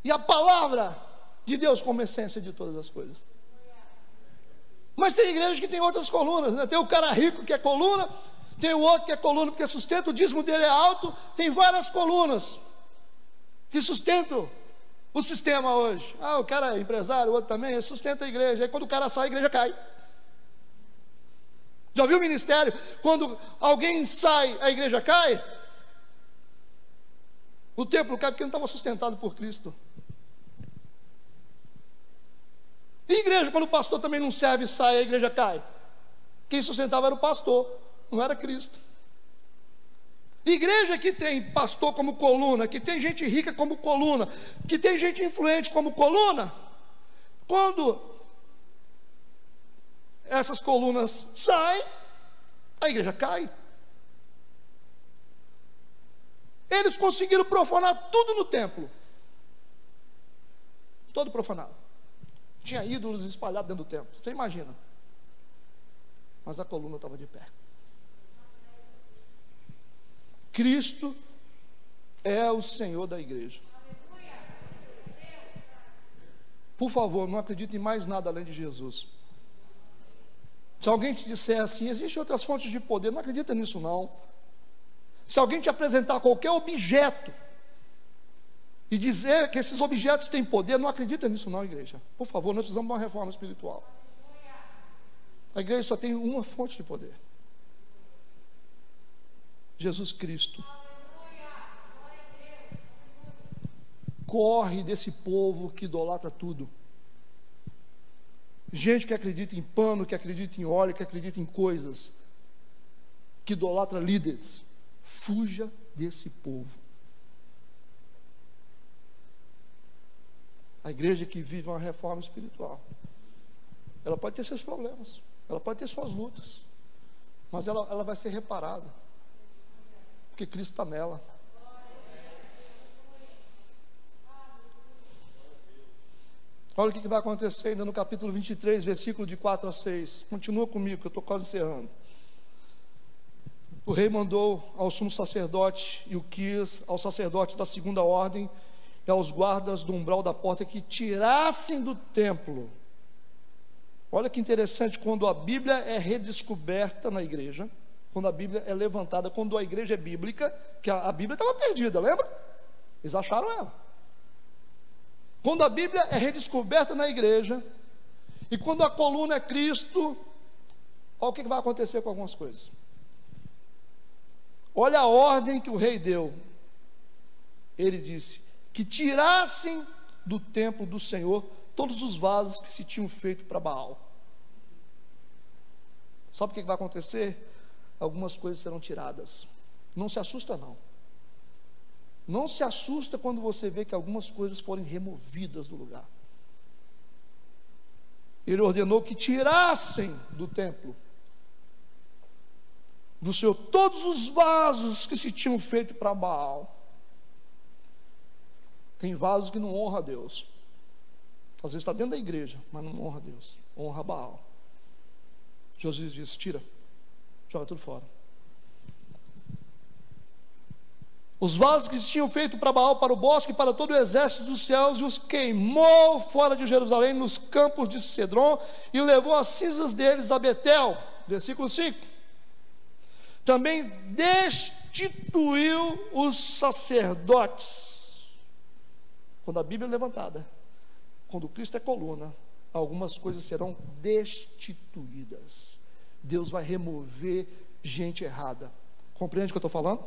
e a palavra de Deus como essência de todas as coisas. Mas tem igreja que tem outras colunas, né? tem o cara rico que é coluna, tem o outro que é coluna porque sustenta, o dízimo dele é alto, tem várias colunas que sustentam o sistema hoje. Ah, o cara é empresário, o outro também, sustenta a igreja. Aí quando o cara sai, a igreja cai. Já viu o ministério? Quando alguém sai, a igreja cai? O templo cai porque não estava sustentado por Cristo. E igreja, quando o pastor também não serve, sai, a igreja cai. Quem sustentava era o pastor, não era Cristo. Igreja que tem pastor como coluna, que tem gente rica como coluna, que tem gente influente como coluna, quando essas colunas saem, a igreja cai. Eles conseguiram profanar tudo no templo. Todo profanado. Tinha ídolos espalhados dentro do templo. Você imagina. Mas a coluna estava de pé. Cristo é o Senhor da igreja. Por favor, não acredite em mais nada além de Jesus. Se alguém te disser assim, existem outras fontes de poder, não acredita nisso não. Se alguém te apresentar qualquer objeto e dizer que esses objetos têm poder, não acredita nisso não, igreja. Por favor, nós precisamos de uma reforma espiritual. A igreja só tem uma fonte de poder. Jesus Cristo. Corre desse povo que idolatra tudo. Gente que acredita em pano, que acredita em óleo, que acredita em coisas, que idolatra líderes. Fuja desse povo. A igreja que vive uma reforma espiritual, ela pode ter seus problemas, ela pode ter suas lutas, mas ela, ela vai ser reparada, porque Cristo está nela. Olha o que vai acontecer ainda no capítulo 23, versículo de 4 a 6. Continua comigo, que eu estou quase encerrando. O rei mandou ao sumo sacerdote e o quis aos sacerdotes da segunda ordem e aos guardas do umbral da porta que tirassem do templo. Olha que interessante, quando a Bíblia é redescoberta na igreja, quando a Bíblia é levantada, quando a igreja é bíblica, que a, a Bíblia estava perdida, lembra? Eles acharam ela. Quando a Bíblia é redescoberta na igreja, e quando a coluna é Cristo, olha o que vai acontecer com algumas coisas. Olha a ordem que o rei deu. Ele disse: que tirassem do templo do Senhor todos os vasos que se tinham feito para Baal. Sabe o que vai acontecer? Algumas coisas serão tiradas. Não se assusta, não. Não se assusta quando você vê que algumas coisas forem removidas do lugar. Ele ordenou que tirassem do templo do Senhor todos os vasos que se tinham feito para Baal. Tem vasos que não honra a Deus. Às vezes está dentro da igreja, mas não honra a Deus, honra a Baal. Jesus disse: tira, joga tudo fora. Os vasos que se tinham feito para Baal, para o bosque, para todo o exército dos céus, e os queimou fora de Jerusalém, nos campos de Cedron, e levou as cinzas deles a Betel. Versículo 5. Também destituiu os sacerdotes. Quando a Bíblia é levantada, quando Cristo é coluna, algumas coisas serão destituídas. Deus vai remover gente errada. Compreende o que eu estou falando?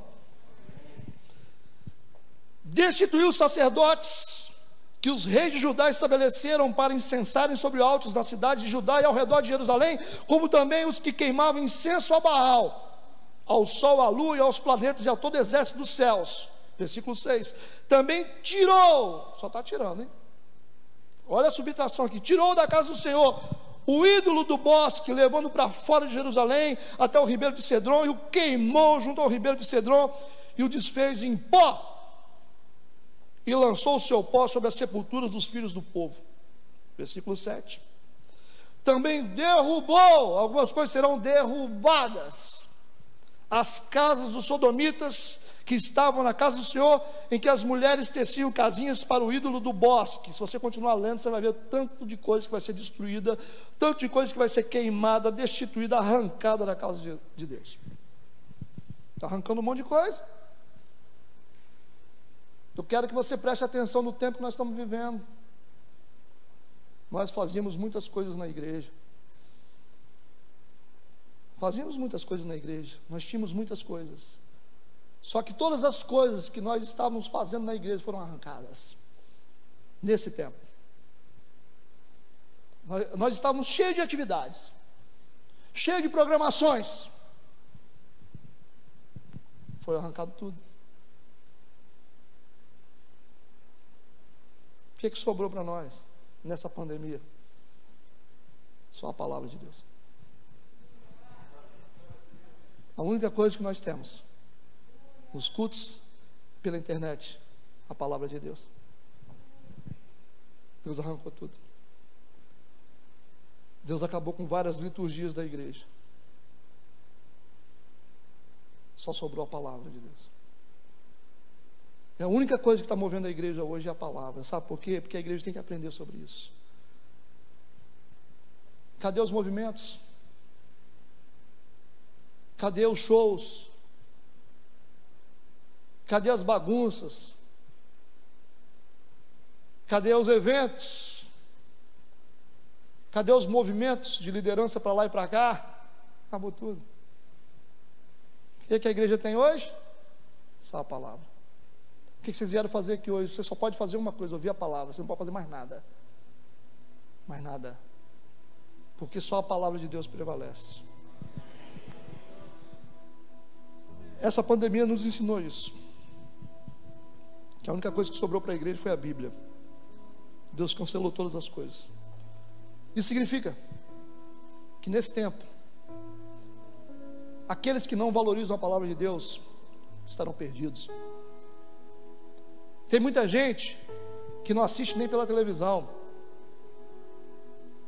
Destituiu os sacerdotes que os reis de Judá estabeleceram para incensarem sobre altos na cidade de Judá e ao redor de Jerusalém, como também os que queimavam incenso a Baal, ao sol, à lua e aos planetas e a todo exército dos céus. Versículo 6. Também tirou, só está tirando, hein? Olha a subtração aqui: tirou da casa do Senhor o ídolo do bosque, levando para fora de Jerusalém até o ribeiro de Cedron, e o queimou junto ao ribeiro de Cedron, e o desfez em pó, e lançou o seu pó sobre as sepulturas dos filhos do povo. Versículo 7. Também derrubou, algumas coisas serão derrubadas, as casas dos sodomitas que estavam na casa do Senhor, em que as mulheres teciam casinhas para o ídolo do bosque. Se você continuar lendo, você vai ver tanto de coisa que vai ser destruída, tanto de coisa que vai ser queimada, destituída, arrancada da casa de, de Deus. Está arrancando um monte de coisa. Eu quero que você preste atenção no tempo que nós estamos vivendo. Nós fazíamos muitas coisas na igreja. Fazíamos muitas coisas na igreja. Nós tínhamos muitas coisas. Só que todas as coisas que nós estávamos fazendo na igreja foram arrancadas nesse tempo. Nós, nós estávamos cheios de atividades, cheios de programações. Foi arrancado tudo. O que, que sobrou para nós nessa pandemia? Só a palavra de Deus. A única coisa que nós temos nos cultos, pela internet, a palavra de Deus. Deus arrancou tudo. Deus acabou com várias liturgias da igreja. Só sobrou a palavra de Deus. É a única coisa que está movendo a igreja hoje é a palavra. Sabe por quê? Porque a igreja tem que aprender sobre isso. Cadê os movimentos? Cadê os shows? Cadê as bagunças? Cadê os eventos? Cadê os movimentos de liderança para lá e para cá? Acabou tudo. O que, é que a igreja tem hoje? Só a palavra. O que vocês vieram fazer aqui hoje? Você só pode fazer uma coisa, ouvir a palavra. Você não pode fazer mais nada. Mais nada. Porque só a palavra de Deus prevalece. Essa pandemia nos ensinou isso que a única coisa que sobrou para a igreja foi a Bíblia. Deus cancelou todas as coisas. Isso significa que nesse tempo, aqueles que não valorizam a palavra de Deus estarão perdidos. Tem muita gente que não assiste nem pela televisão.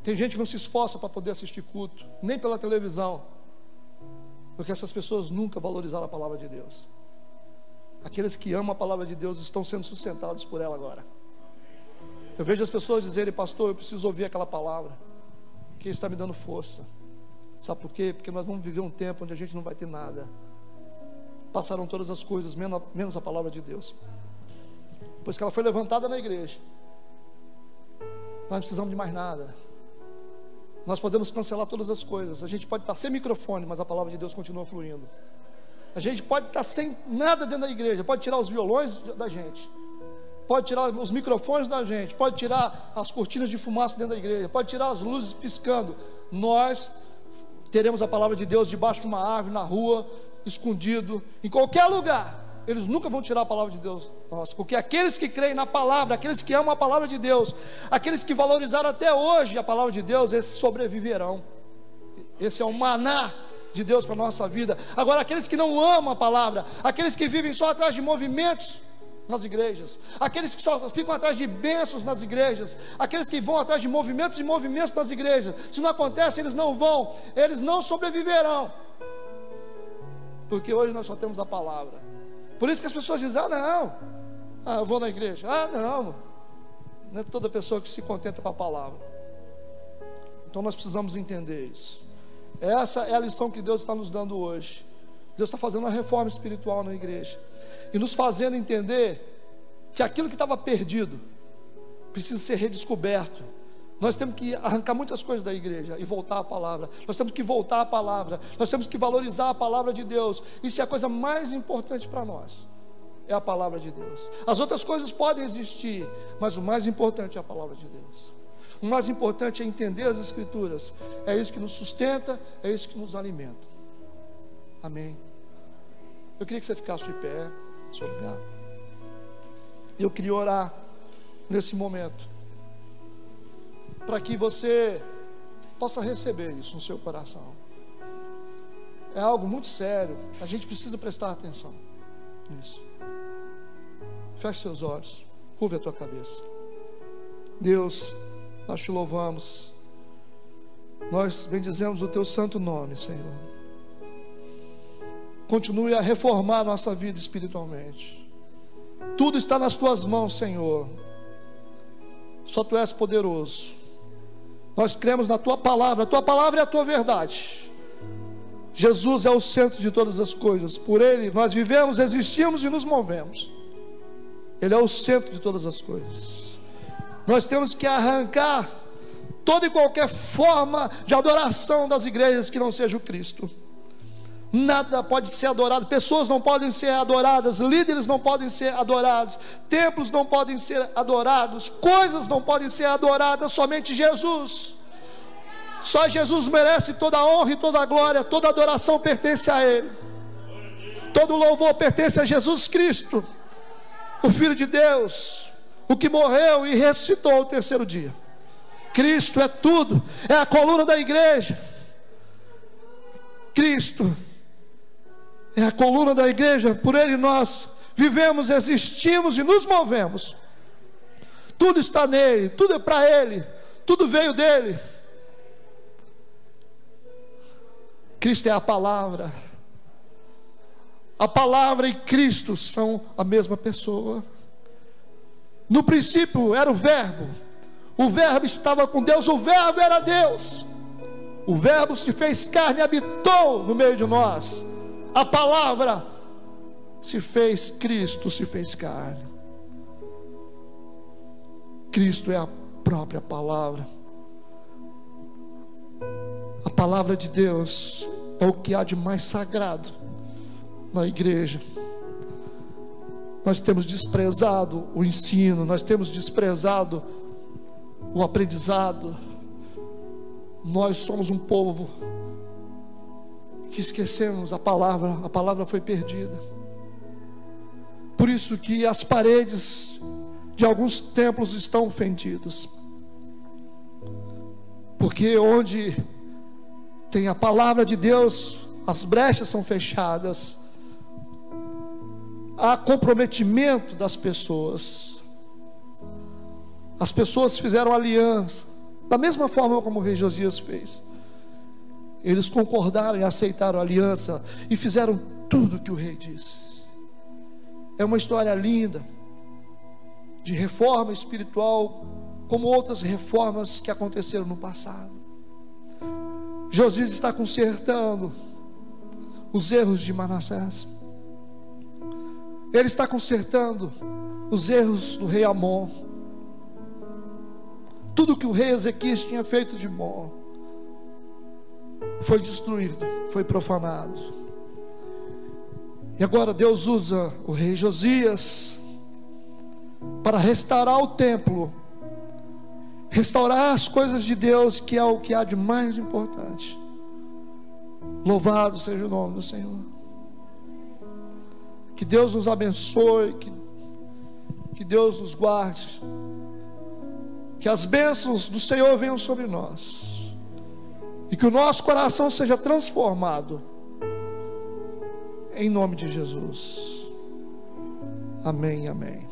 Tem gente que não se esforça para poder assistir culto, nem pela televisão, porque essas pessoas nunca valorizaram a palavra de Deus. Aqueles que amam a palavra de Deus estão sendo sustentados por ela agora. Eu vejo as pessoas dizerem, pastor, eu preciso ouvir aquela palavra, que está me dando força. Sabe por quê? Porque nós vamos viver um tempo onde a gente não vai ter nada. Passaram todas as coisas, menos a palavra de Deus. Pois que ela foi levantada na igreja. Nós não precisamos de mais nada. Nós podemos cancelar todas as coisas. A gente pode estar sem microfone, mas a palavra de Deus continua fluindo. A gente pode estar sem nada dentro da igreja, pode tirar os violões da gente, pode tirar os microfones da gente, pode tirar as cortinas de fumaça dentro da igreja, pode tirar as luzes piscando. Nós teremos a palavra de Deus debaixo de uma árvore, na rua, escondido, em qualquer lugar. Eles nunca vão tirar a palavra de Deus nossa, porque aqueles que creem na palavra, aqueles que amam a palavra de Deus, aqueles que valorizaram até hoje a palavra de Deus, esses sobreviverão. Esse é o maná de Deus para a nossa vida. Agora, aqueles que não amam a palavra, aqueles que vivem só atrás de movimentos nas igrejas, aqueles que só ficam atrás de bênçãos nas igrejas, aqueles que vão atrás de movimentos e movimentos nas igrejas, se não acontece, eles não vão, eles não sobreviverão, porque hoje nós só temos a palavra. Por isso que as pessoas dizem: ah, não, ah, eu vou na igreja, ah, não, não é toda pessoa que se contenta com a palavra. Então nós precisamos entender isso. Essa é a lição que Deus está nos dando hoje. Deus está fazendo uma reforma espiritual na igreja e nos fazendo entender que aquilo que estava perdido precisa ser redescoberto Nós temos que arrancar muitas coisas da igreja e voltar à palavra. Nós temos que voltar à palavra. Nós temos que valorizar a palavra de Deus. Isso é a coisa mais importante para nós. É a palavra de Deus. As outras coisas podem existir, mas o mais importante é a palavra de Deus. O mais importante é entender as Escrituras. É isso que nos sustenta, é isso que nos alimenta. Amém. Eu queria que você ficasse de pé, seu lugar. Eu queria orar nesse momento para que você possa receber isso no seu coração. É algo muito sério, a gente precisa prestar atenção nisso. Feche seus olhos, curva a tua cabeça. Deus, nós te louvamos, nós bendizemos o teu santo nome, Senhor. Continue a reformar nossa vida espiritualmente. Tudo está nas tuas mãos, Senhor. Só tu és poderoso. Nós cremos na tua palavra, a tua palavra é a tua verdade. Jesus é o centro de todas as coisas, por ele nós vivemos, existimos e nos movemos. Ele é o centro de todas as coisas. Nós temos que arrancar toda e qualquer forma de adoração das igrejas que não seja o Cristo. Nada pode ser adorado, pessoas não podem ser adoradas, líderes não podem ser adorados, templos não podem ser adorados, coisas não podem ser adoradas, somente Jesus. Só Jesus merece toda a honra e toda a glória, toda adoração pertence a Ele. Todo louvor pertence a Jesus Cristo, o Filho de Deus, o que morreu e ressuscitou ao terceiro dia. Cristo é tudo, é a coluna da igreja. Cristo é a coluna da igreja, por ele nós vivemos, existimos e nos movemos. Tudo está nele, tudo é para ele, tudo veio dele. Cristo é a palavra. A palavra e Cristo são a mesma pessoa. No princípio era o Verbo, o Verbo estava com Deus, o Verbo era Deus. O Verbo se fez carne e habitou no meio de nós a palavra se fez Cristo, se fez carne. Cristo é a própria palavra. A palavra de Deus é o que há de mais sagrado na igreja. Nós temos desprezado o ensino, nós temos desprezado o aprendizado. Nós somos um povo que esquecemos a palavra, a palavra foi perdida. Por isso que as paredes de alguns templos estão fendidas. Porque onde tem a palavra de Deus, as brechas são fechadas. Há comprometimento das pessoas. As pessoas fizeram aliança, da mesma forma como o rei Josias fez. Eles concordaram e aceitaram a aliança e fizeram tudo que o rei disse. É uma história linda de reforma espiritual, como outras reformas que aconteceram no passado. Josias está consertando os erros de Manassés. Ele está consertando os erros do rei Amon. Tudo que o rei Ezequias tinha feito de bom foi destruído, foi profanado. E agora Deus usa o rei Josias para restaurar o templo, restaurar as coisas de Deus, que é o que há de mais importante. Louvado seja o nome do Senhor. Que Deus nos abençoe, que, que Deus nos guarde, que as bênçãos do Senhor venham sobre nós e que o nosso coração seja transformado. Em nome de Jesus. Amém, amém.